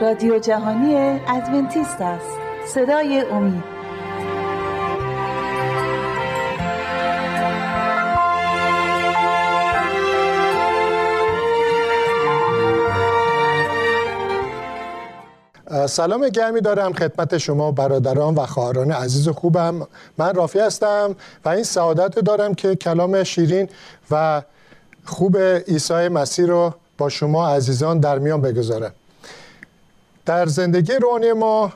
رادیو جهانی ادونتیست است. صدای امید. سلام گرمی دارم خدمت شما برادران و خواهران عزیز خوبم. من رافی هستم و این سعادت دارم که کلام شیرین و خوب عیسی مسیح رو با شما عزیزان در میان بگذارم. در زندگی روحانی ما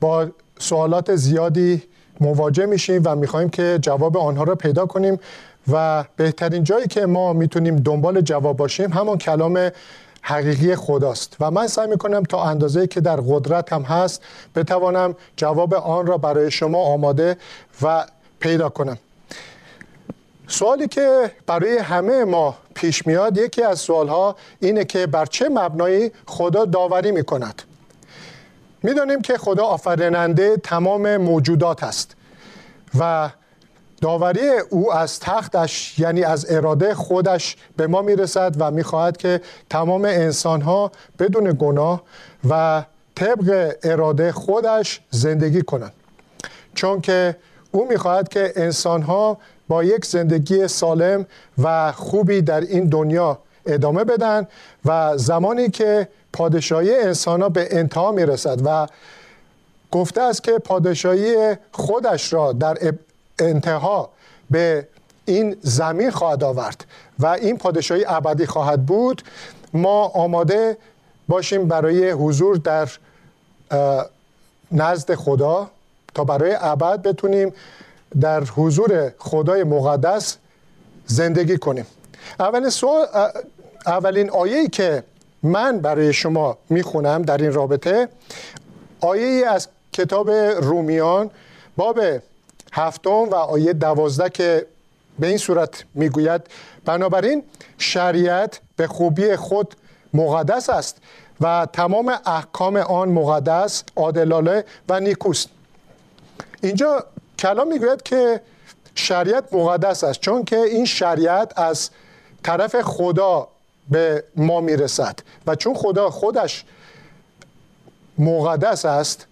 با سوالات زیادی مواجه میشیم و می‌خوایم که جواب آنها را پیدا کنیم و بهترین جایی که ما می‌تونیم دنبال جواب باشیم همون کلام حقیقی خداست. و من سعی می‌کنم تا اندازه که در قدرت هم هست بتوانم جواب آن را برای شما آماده و پیدا کنم. سوالی که برای همه ما پیش میاد یکی از سوالها اینه که بر چه مبنایی خدا داوری می‌کند؟ می‌دانیم که خدا آفریننده تمام موجودات است و داوری او از تختش یعنی از اراده خودش به ما می‌رسد و می‌خواهد که تمام انسان ها بدون گناه و طبق اراده خودش زندگی کنند. چون که او می‌خواهد که انسان ها با یک زندگی سالم و خوبی در این دنیا ادامه بدن و زمانی که پادشاهی انسان ها به انتها می‌رسد و گفته است که پادشاهی خودش را در انتها به این زمین خواهد آورد و این پادشاهی ابدی خواهد بود. ما آماده باشیم برای حضور در نزد خدا تا برای ابد بتونیم در حضور خدای مقدس زندگی کنیم. اولین سوال اولین آیه‌ای که من برای شما می‌خونم در این رابطه. آیه از کتاب رومیان باب هفتم و آیه دوازده که به این صورت می‌گوید بنابراین شریعت به خوبی خود مقدس است و تمام احکام آن مقدس عادلانه و نیکوست. اینجا کلام می‌گوید که شریعت مقدس است چون که این شریعت از طرف خدا به ما می‌رسد. و چون خدا خودش مقدس است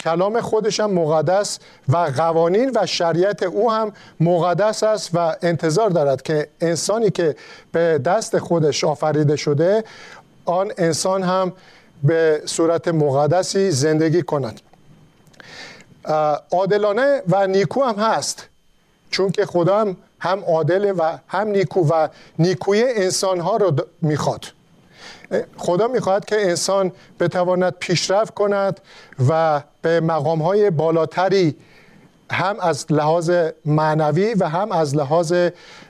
کلام خودش هم مقدس و قوانین و شریعت او هم مقدس است و انتظار دارد که انسانی که به دست خودش آفریده شده آن انسان هم به صورت مقدسی زندگی کند. عادلانه و نیکو هم هست چون که خدا هم هم عادل و هم نیکو و نیکوی انسان ها رو می‌خواد. خدا می‌خواهد که انسان بتواند پیشرفت کند و به مقام های بالاتری هم از لحاظ معنوی و هم از لحاظ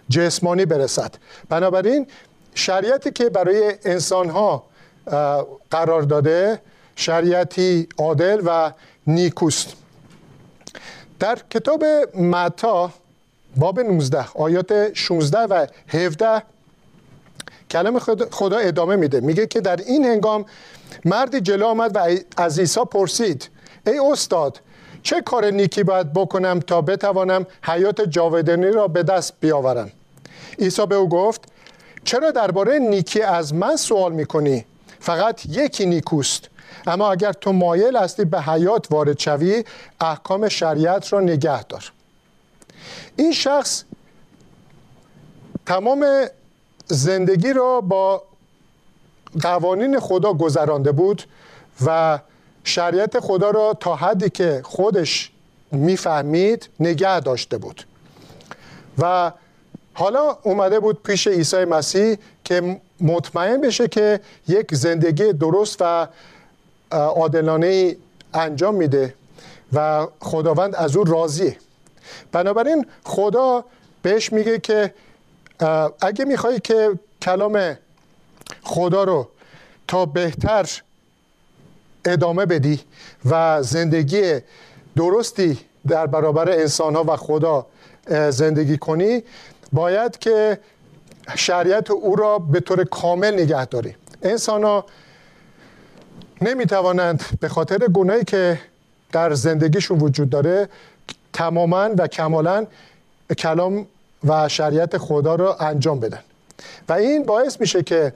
جسمانی برسد. بنابراین شریعتی که برای انسان ها قرار داده شریعتی عادل و نیکوست. در کتاب متا باب 19 آیات 16 و 17 کلام خدا ادامه میده. میگه که در این هنگام مردی جلو آمد و از عیسی پرسید ای استاد چه کار نیکی باید بکنم تا بتوانم حیات جاودانی را به دست بیاورم؟ عیسی به او گفت چرا درباره نیکی از من سوال می‌کنی؟ فقط یکی نیکوست. اما اگر تو مایل هستی به حیات وارد شوی احکام شریعت را نگه دار. این شخص تمام زندگی را با قوانین خدا گذرانده بود و شریعت خدا را تا حدی که خودش می‌فهمید نگه داشته بود. و حالا اومده بود پیش عیسی مسیح که مطمئن بشه که یک زندگی درست و عادلانه انجام میده و خداوند از او راضیه. بنابراین خدا بهش میگه که اگه می‌خوای که کلام خدا رو تا بهتر ادامه بدی و زندگی درستی در برابر انسان ها و خدا زندگی کنی باید که شریعت او را به طور کامل نگه داری. انسان ها نمی به خاطر گناهی که در زندگیشون وجود داره تماما و کمالا کلام و شریعت خدا را انجام بدن. و این باعث میشه که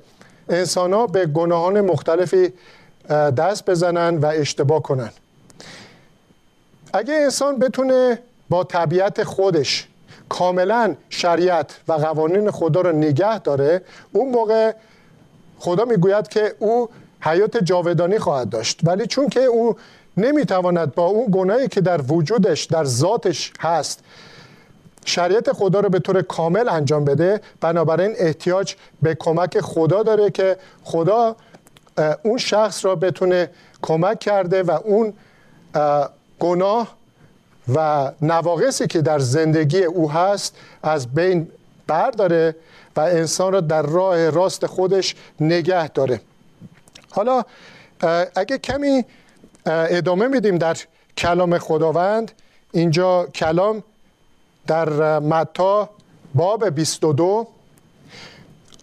انسان ها به گناهان مختلفی دست بزنن و اشتباه کنن. اگه انسان بتونه با طبیعت خودش کاملا شریعت و قوانین خدا رو نگه داره اون موقع خدا می‌گوید که او حیات جاودانی خواهد داشت. ولی چون که او نمی‌تواند با اون گناهی که در وجودش در ذاتش هست شریعت خدا رو به طور کامل انجام بده. بنابراین احتیاج به کمک خدا داره که خدا اون شخص را بتونه کمک کرده و اون گناه و نواقصی که در زندگی او هست از بین برداره و انسان را در راه راست خودش نگه داره. حالا اگه کمی ادامه میدیم در کلام خداوند. اینجا کلام در متا باب 22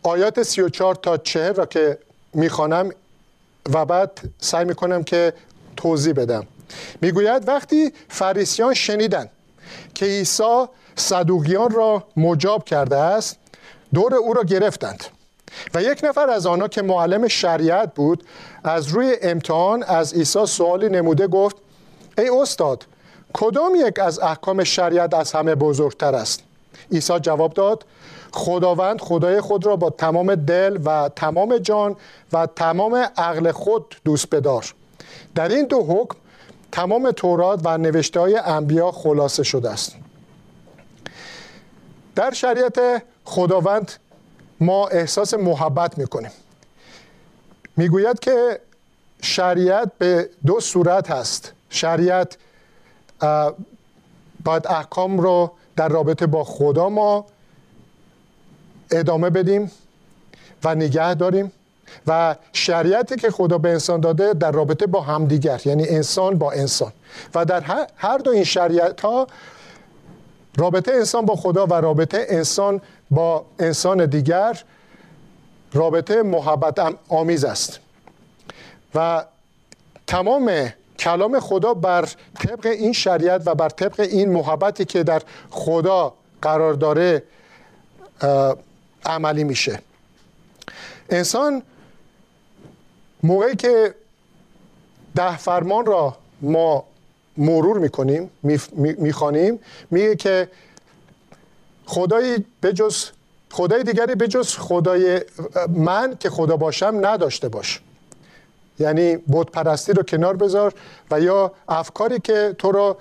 آیات 34 تا 40 را که می‌خوانم و بعد سعی می‌کنم که توضیح بدم. می‌گوید وقتی فریسیان شنیدن که عیسی صدوقیان را مجاب کرده است دور او را گرفتند. و یک نفر از آنها که معلم شریعت بود از روی امتحان از عیسی سوالی نموده گفت ای استاد کدام یک از احکام شریعت از همه بزرگتر است؟ عیسی جواب داد خداوند خدای خود را با تمام دل و تمام جان و تمام عقل خود دوست بدار. در این دو حکم تمام تورات و نوشته های انبیا خلاصه شده است. در شریعت خداوند ما احساس محبت می‌کنیم. می‌گوید که شریعت به دو صورت هست. شریعت باید احکام رو در رابطه با خدا ما ادامه بدیم و نگه داریم و شریعتی که خدا به انسان داده در رابطه با همدیگر یعنی انسان با انسان. و در هر دو این شریعت ها رابطه انسان با خدا و رابطه انسان با انسان دیگر رابطه محبت آمیز است. و تمام کلام خدا بر طبق این شریعت و بر طبق این محبتی که در خدا قرار داره عملی میشه. انسان موقعی که ده فرمان را ما مرور می‌کنیم می‌خوانیم. میگه که خدایی بجز خدای دیگری بجز خدای من که خدا باشم نداشته باش. یعنی بود پرستی رو کنار بذار و یا افکاری که تو رو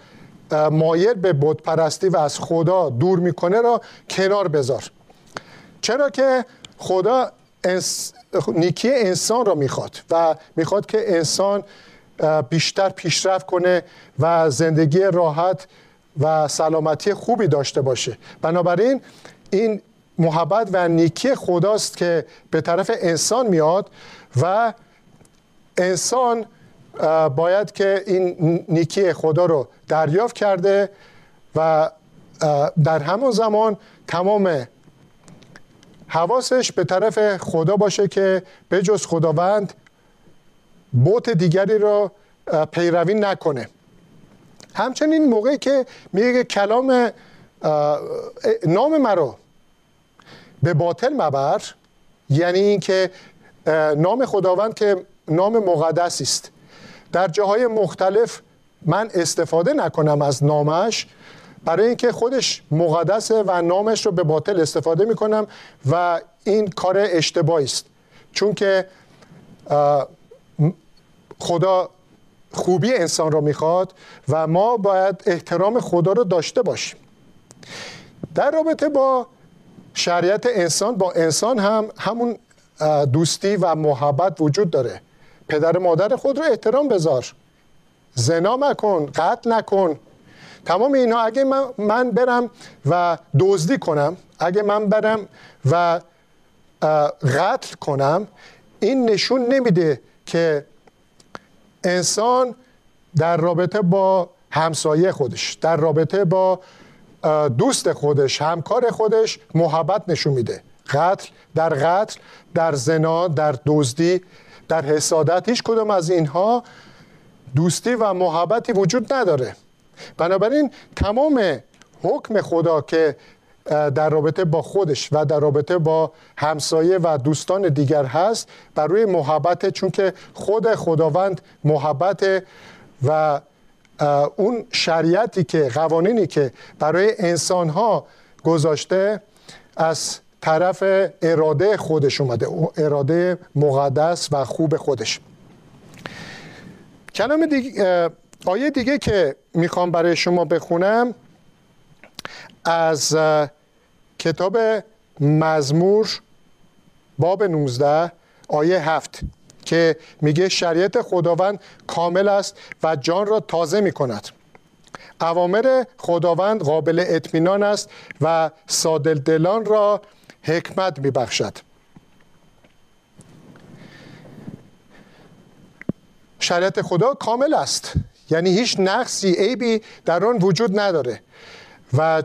مایل به بود پرستی و از خدا دور می‌کنه را کنار بذار. چرا که خدا نیکی انسان را می‌خواد و می‌خواد که انسان بیشتر پیشرفت کنه و زندگی راحت و سلامتی خوبی داشته باشه. بنابراین این محبت و نیکی خداست که به طرف انسان میاد و انسان باید که این نیکی خدا رو دریافت کرده و در همون زمان تمام حواسش به طرف خدا باشه که به جز خداوند بوت دیگری رو پیروی نکنه. همچنین موقعی که میگه کلام نام مرا به باطل مبر یعنی اینکه نام خداوند که نام مقدسی است. در جاهای مختلف من استفاده نکنم از نامش برای اینکه خودش مقدسه و نامش رو به باطل استفاده می‌کنم و این کار اشتباهی است. چون که خدا خوبی انسان را می‌خواد و ما باید احترام خدا رو داشته باشیم. در رابطه با شریعت انسان با انسان هم همون دوستی و محبت وجود داره. پدر مادر خود رو احترام بذار. زنا مکن قتل نکن. تمام اینها اگه من برم و دزدی کنم اگه من برم و قتل کنم این نشون نمیده که انسان در رابطه با همسایه خودش در رابطه با دوست خودش همکار خودش محبت نشون میده. قتل در قتل در زنا در دزدی در حسادت هیچ کدوم از اینها دوستی و محبتی وجود نداره. بنابراین تمام حکم خدا که در رابطه با خودش و در رابطه با همسایه و دوستان دیگر هست بر روی محبت چون که خود خداوند محبت و اون شریعتی که قوانینی که برای انسان ها گذاشته از طرف اراده خودش اومده اراده مقدس و خوب خودش. کلام دیگه آیه دیگه که می‌خوام برای شما بخونم از کتاب مزمور باب 19 آیه 7 که میگه شریعت خداوند کامل است و جان را تازه می‌کند. اوامر خداوند قابل اطمینان است و سادل دلان را حکمت میبخشد. شریعت خدا کامل است. یعنی هیچ نقصی عیبی در آن وجود نداره. و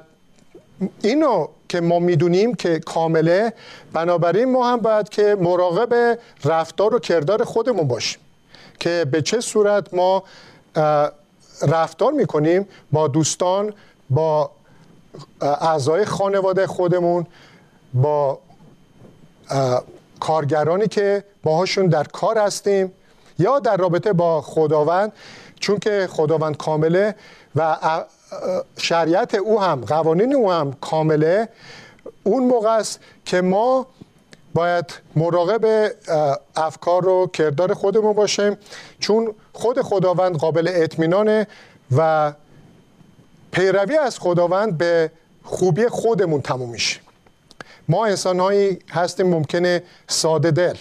اینو که ما می‌دونیم که کامله بنابراین ما هم باید که مراقب رفتار و کردار خودمون باشیم که به چه صورت ما رفتار می‌کنیم با دوستان با اعضای خانواده خودمون با کارگرانی که باهاشون در کار هستیم یا در رابطه با خداوند. چون که خداوند کامله و شریعت او هم قوانین او هم کامله اون موقع است که ما باید مراقب افکار و کردار خودمون باشیم. چون خود خداوند قابل اطمینانه و پیروی از خداوند به خوبی خودمون تموم میشه. ما انسانهایی هستیم ممکنه ساده دل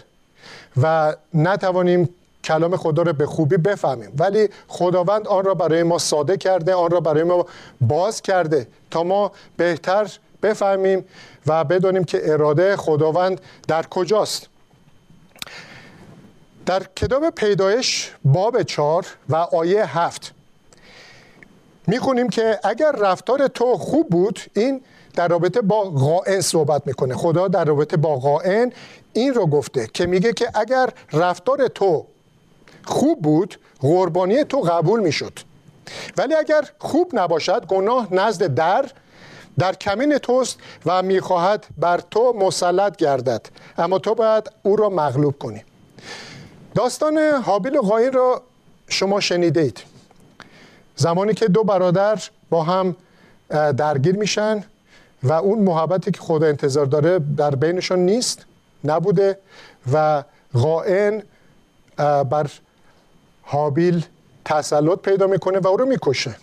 و نتوانیم کلام خدا رو به خوبی بفهمیم. ولی خداوند آن را برای ما ساده کرده آن را برای ما باز کرده تا ما بهتر بفهمیم و بدانیم که اراده خداوند در کجاست. در کتاب پیدایش باب چار و آیه هفت می‌خونیم که اگر رفتار تو خوب بود این در رابطه با قائن صحبت می‌کنه. خدا در رابطه با قائن این رو گفته که میگه که اگر رفتار تو خوب بود قربانی تو قبول می‌شد. ولی اگر خوب نباشد گناه نزد در در کمین توست و می‌خواهد بر تو مسلط گردد. اما تو باید او را مغلوب کنی. داستان حابیل و قاین را شما شنیده اید زمانی که دو برادر با هم درگیر میشن و اون محبتی که خدا انتظار داره در بینشان نیست نبوده و قائن بر حابیل تسلط پیدا می‌کنه و او رو می‌کشه.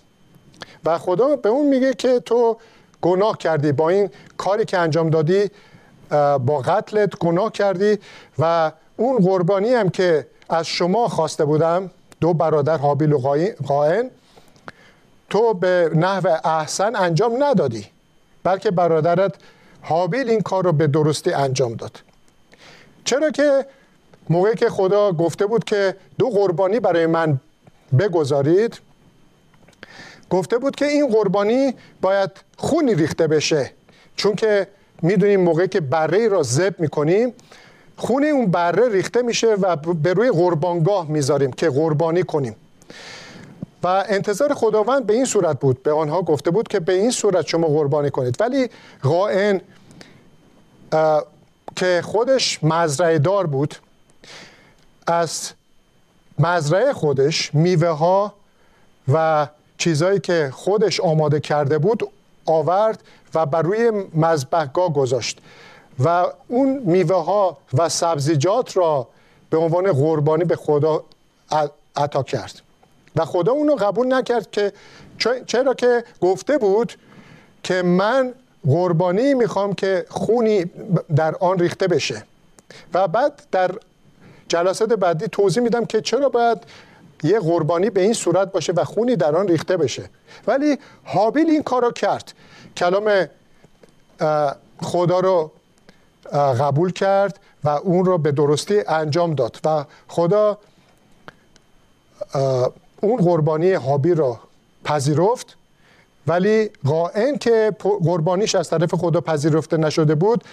و خدا به اون میگه که تو گناه کردی. با این کاری که انجام دادی با قتلت گناه کردی و اون قربانی هم که از شما خواسته بودم دو برادر حابیل و قائن تو به نحو احسن انجام ندادی. بلکه برادرت حابیل این کار رو به درستی انجام داد. چرا که موقعی که خدا گفته بود که دو قربانی برای من بگذارید گفته بود که این قربانی باید خونی ریخته بشه. چون که می‌دونیم موقعی که بره را زب می‌کنیم خون اون بره ریخته میشه و به روی قربانگاه می‌ذاریم که قربانی کنیم. و انتظار خداوند به این صورت بود. به آنها گفته بود که به این صورت شما قربانی کنید. ولی قائن که خودش مزرعه دار بود از مزرعه خودش میوه ها و چیزهایی که خودش آماده کرده بود آورد و بر روی مذبحگاه گذاشت. و اون میوه ها و سبزیجات را به عنوان قربانی به خدا عطا کرد. و خدا اونو قبول نکرد که چرا که گفته بود که من قربانی می‌خوام که خونی در آن ریخته بشه. و بعد در جلسات بعدی توضیح میدم که چرا باید یه قربانی به این صورت باشه و خونی در آن ریخته بشه. ولی حابیل این کار رو کرد. کلام خدا رو قبول کرد و اون رو به درستی انجام داد و خدا اون قربانی حابیل را پذیرفت. ولی قائن که قربانیش از طرف خدا پذیرفته نشده بود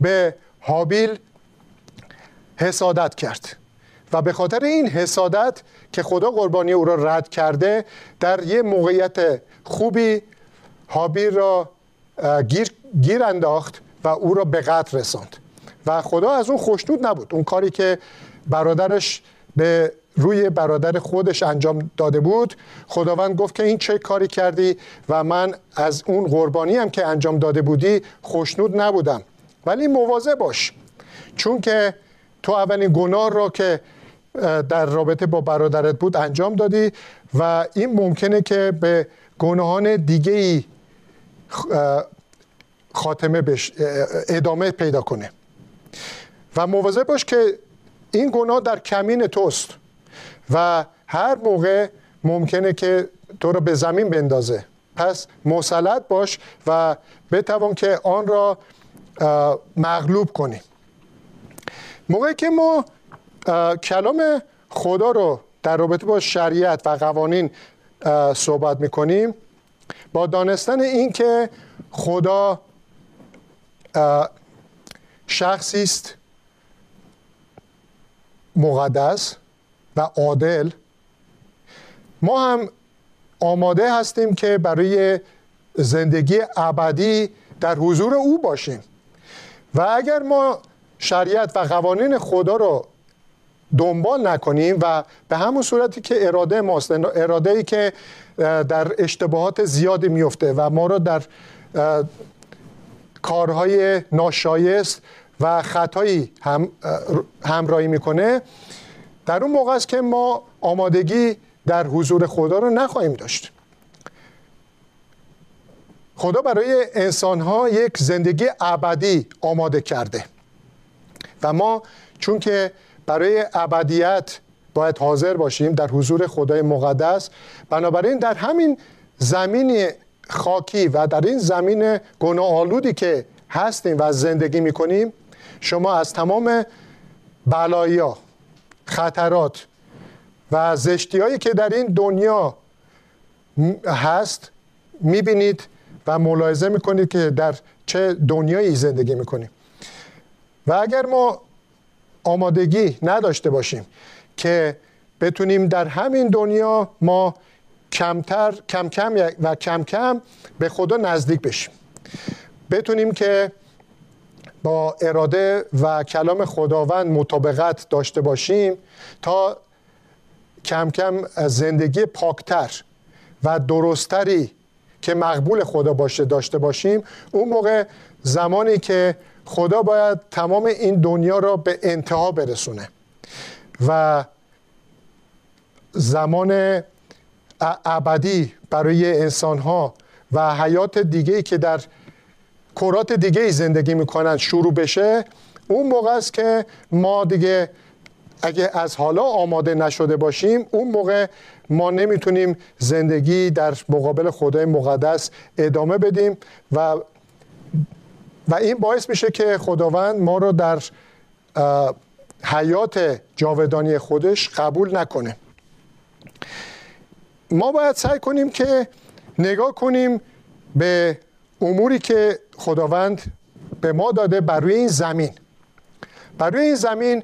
به حابیل حسادت کرد. و به خاطر این حسادت که خدا قربانی او را رد کرده در یه موقعیت خوبی حابیل را گیر گیر انداخت و او را به قتل رساند. و خدا از اون خوشنود نبود. اون کاری که برادرش به روی برادر خودش انجام داده بود خداوند گفت که این چه کاری کردی و من از اون قربانی هم که انجام داده بودی خوشنود نبودم. ولی مواظب باش. چون که تو اولین گناه را که در رابطه با برادرت بود انجام دادی و این ممکنه که به گناهان دیگه ای خاتمه بش ادامه پیدا کنه. و مواظب باش که این گناه در کمین توست و هر موقع ممکنه که تو رو به زمین بندازه. پس مسلط باش و بتوان که آن را مغلوب کنی. موقعی که ما کلام خدا رو در رابطه با شریعت و قوانین صحبت می‌کنیم با دانستن این که خدا شخصی است مقدس و عادل ما هم آماده هستیم که برای زندگی ابدی در حضور او باشیم. و اگر ما شریعت و قوانین خدا رو دنبال نکنیم و به همون صورتی که اراده ماست اراده ای که در اشتباهات زیادی میفته و ما رو در کارهای ناشایست و خطایی هم همراهی می‌کنه در اون موقع است که ما آمادگی در حضور خدا رو نخواهیم داشت. خدا برای انسان ها یک زندگی ابدی آماده کرده. و ما چون که برای ابدیت باید حاضر باشیم در حضور خدای مقدس بنابراین در همین زمین خاکی و در این زمین گناه آلودی که هستیم و زندگی می‌کنیم شما از تمام بلایا خطرات و زشتی هایی که در این دنیا هست می‌بینید و ملاحظه می‌کنید که در چه دنیایی زندگی می‌کنیم. و اگر ما آمادگی نداشته باشیم که بتونیم در همین دنیا ما کمتر کم کم و کم کم به خدا نزدیک بشیم. بتونیم که با اراده و کلام خداوند مطابقت داشته باشیم تا کم کم زندگی پاکتر و درستری که مقبول خدا باشه داشته باشیم. اون موقع زمانی که خدا باید تمام این دنیا را به انتها برسونه و زمان ابدی برای انسان ها و حیات دیگه که در کرات دیگه زندگی می‌کنن شروع بشه اون موقع است که ما دیگه اگه از حالا آماده نشده باشیم اون موقع ما نمی‌تونیم زندگی در مقابل خدای مقدس ادامه بدیم و و این باعث میشه که خداوند ما رو در حیات جاودانی خودش قبول نکنه. ما باید سعی کنیم که نگاه کنیم به اموری که خداوند به ما داده بر روی این زمین. بر روی این زمین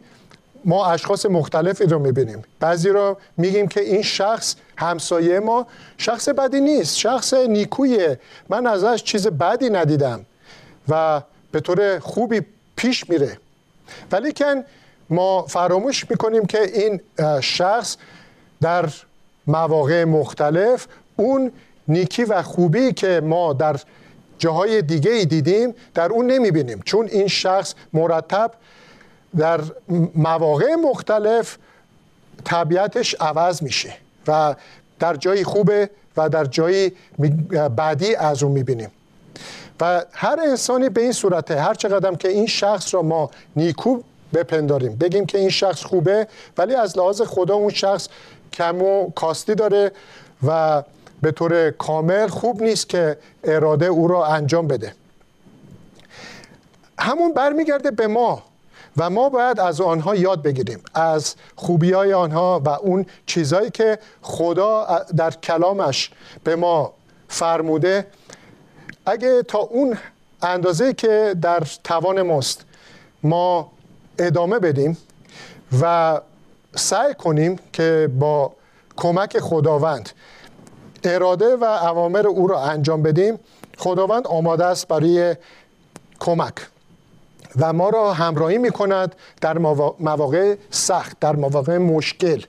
ما اشخاص مختلفی رو می‌بینیم. بعضی رو میگیم که این شخص همسایه ما شخص بدی نیست شخص نیکویه. من ازش چیز بدی ندیدم. و به طور خوبی پیش میره. ولی که ما فراموش می‌کنیم که این شخص در مواقع مختلف اون نیکی و خوبی که ما در جاهای دیگه ای دیدیم در اون نمی‌بینیم. چون این شخص مرتب در مواقع مختلف طبیعتش عوض میشه و در جایی خوبه و در جایی بعدی از اون می‌بینیم. و هر انسانی به این صورته هر چقدر که این شخص را ما نیکو بپنداریم بگیم که این شخص خوبه ولی از لحاظ خدا اون شخص کم و کاستی داره و به طور کامل خوب نیست که اراده او را انجام بده. همون برمیگرده به ما و ما باید از آنها یاد بگیریم از خوبی های آنها و اون چیزهایی که خدا در کلامش به ما فرموده اگه تا اون اندازه که در توان ماست ما ادامه بدیم و سعی کنیم که با کمک خداوند اراده و اوامر او را انجام بدیم خداوند آماده است برای کمک و ما را همراهی می کند در مواقع سخت در مواقع مشکل.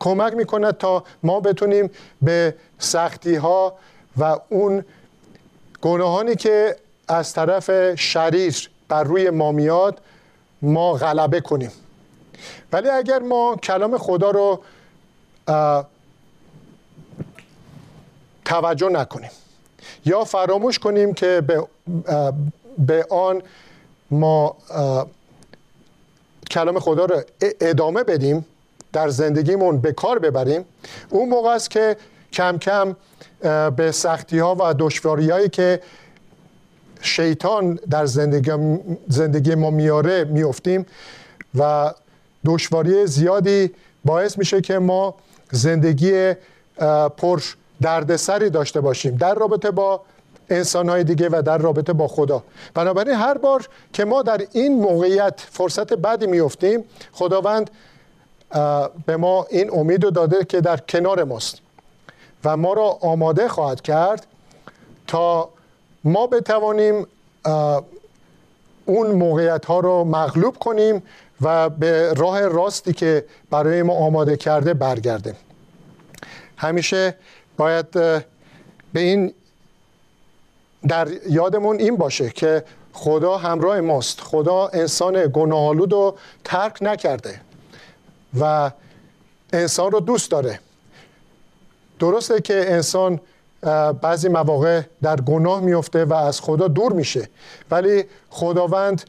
کمک می کند تا ما بتونیم به سختی ها و اون گناهانی که از طرف شریر بر روی ما میاد ما غلبه کنیم. ولی اگر ما کلام خدا رو توجه نکنیم یا فراموش کنیم که به, به آن ما کلام خدا رو ادامه بدیم در زندگیمون به کار ببریم اون موقع است که کم کم به سختی ها و دشواری هایی که شیطان در زندگی, زندگی ما میاره میفتیم و دشواری زیادی باعث میشه که ما زندگی پر دردسری داشته باشیم در رابطه با انسانهای دیگه و در رابطه با خدا. بنابراین هر بار که ما در این موقعیت فرصت بدی میفتیم خداوند به ما این امید رو داده که در کنار ماست. و ما را آماده خواهد کرد تا ما بتوانیم اون موقعیت ها رو مغلوب کنیم و به راه راستی که برای ما آماده کرده برگردیم. همیشه باید به این در یادمون این باشه که خدا همراه ماست. خدا انسان گناهالود رو ترک نکرده و انسان رو دوست داره. درسته که انسان بعضی مواقع در گناه میفته و از خدا دور میشه ولی خداوند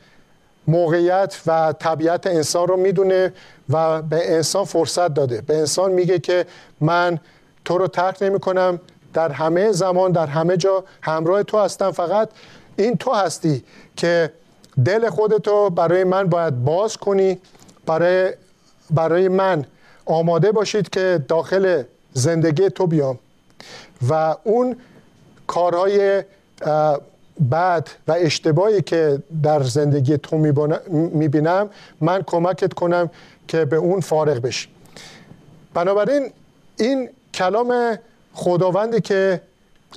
موقعیت و طبیعت انسان رو می‌دونه و به انسان فرصت داده. به انسان میگه که من تو رو ترک نمی کنم در همه زمان در همه جا همراه تو هستم فقط این تو هستی که دل خودتو برای من باید باز کنی برای, برای من آماده باشید که داخل زندگی تو بیام. و اون کارهای بد و اشتباهی که در زندگی تو می‌بینم من کمکت کنم که به اون فارغ بشی. بنابراین این کلام خداوندی که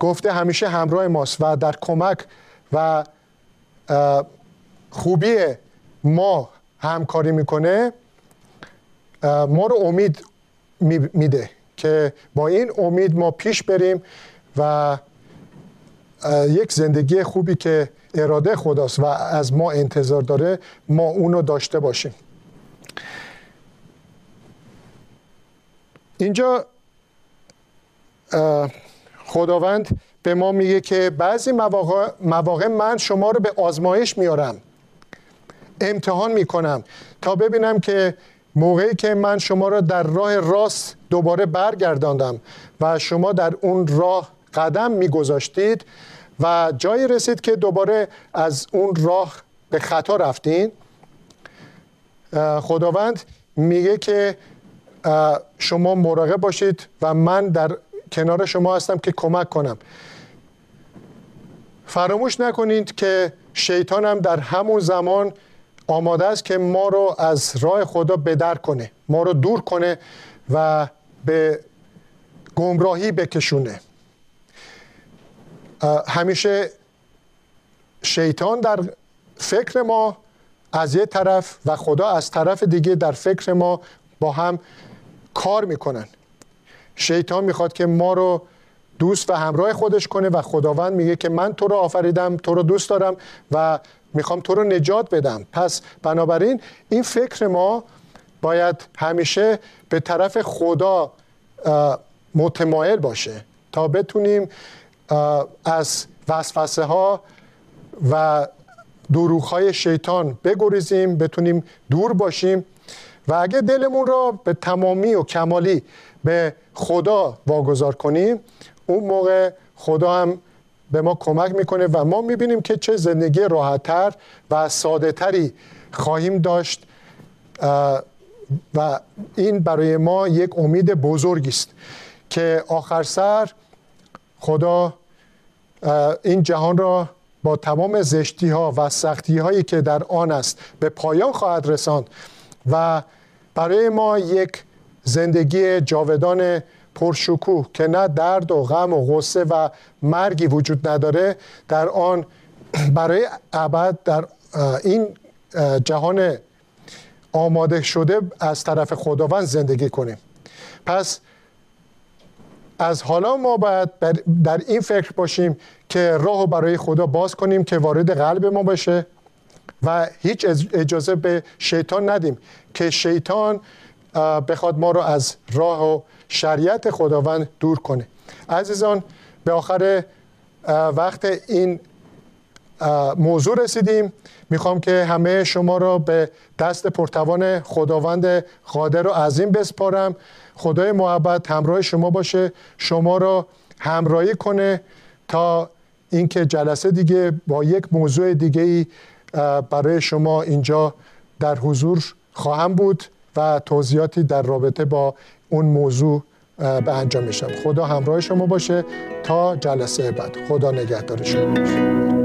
گفته همیشه همراه ماست و در کمک و خوبی ما همکاری می‌کنه ما رو امید میده. که با این امید ما پیش بریم و یک زندگی خوبی که اراده خداست و از ما انتظار داره ما اونو داشته باشیم. اینجا خداوند به ما میگه که بعضی مواقع, مواقع من شما رو به آزمایش میارم امتحان می‌کنم تا ببینم که موقعی که من شما را در راه راست دوباره برگرداندم و شما در اون راه قدم میگذاشتید و جایی رسید که دوباره از اون راه به خطا رفتین خداوند میگه که شما مراقب باشید و من در کنار شما هستم که کمک کنم. فراموش نکنید که شیطان هم در همون زمان آماده است که ما رو از راه خدا بدر کنه ما رو دور کنه و به گمراهی بکشونه. همیشه شیطان در فکر ما از یه طرف و خدا از طرف دیگه در فکر ما با هم کار می‌کنن. شیطان می‌خواد که ما رو دوست و همراه خودش کنه و خداوند میگه که من تو رو آفریدم تو رو دوست دارم و می‌خوام تو رو نجات بدم. پس بنابراین این فکر ما باید همیشه به طرف خدا متمایل باشه تا بتونیم از وسوسه ها و دروغ های شیطان بگریزیم بتونیم دور باشیم و اگه دلمون را به تمامی و کمالی به خدا واگذار کنیم اون موقع خدا هم به ما کمک می‌کنه و ما می‌بینیم که چه زندگی راحتتر و ساده تری خواهیم داشت و این برای ما یک امید بزرگی است که آخر سر خدا این جهان را با تمام زشتی ها و سختی هایی که در آن است به پایان خواهد رساند و برای ما یک زندگی جاودان پرشکوه که نه درد و غم و غصه و مرگی وجود نداره در آن برای ابد در این جهان آماده شده از طرف خداوند زندگی کنیم. پس از حالا ما باید در این فکر باشیم که راه برای خدا باز کنیم که وارد قلب ما بشه و هیچ اجازه به شیطان ندیم که شیطان بخواد ما رو از راه و شریعت خداوند دور کنه. عزیزان به آخر وقت این موضوع رسیدیم. می‌خوام که همه شما را به دست پرتوان خداوند قادر و عظیم بسپارم. خدای محبت همراه شما باشه. شما را همراهی کنه تا اینکه جلسه دیگه با یک موضوع دیگه ای برای شما اینجا در حضور خواهم بود. و توضیحاتی در رابطه با اون موضوع به انجام میشم. خدا همراه شما باشه. تا جلسه بعد. خدا نگهدار شما باشه.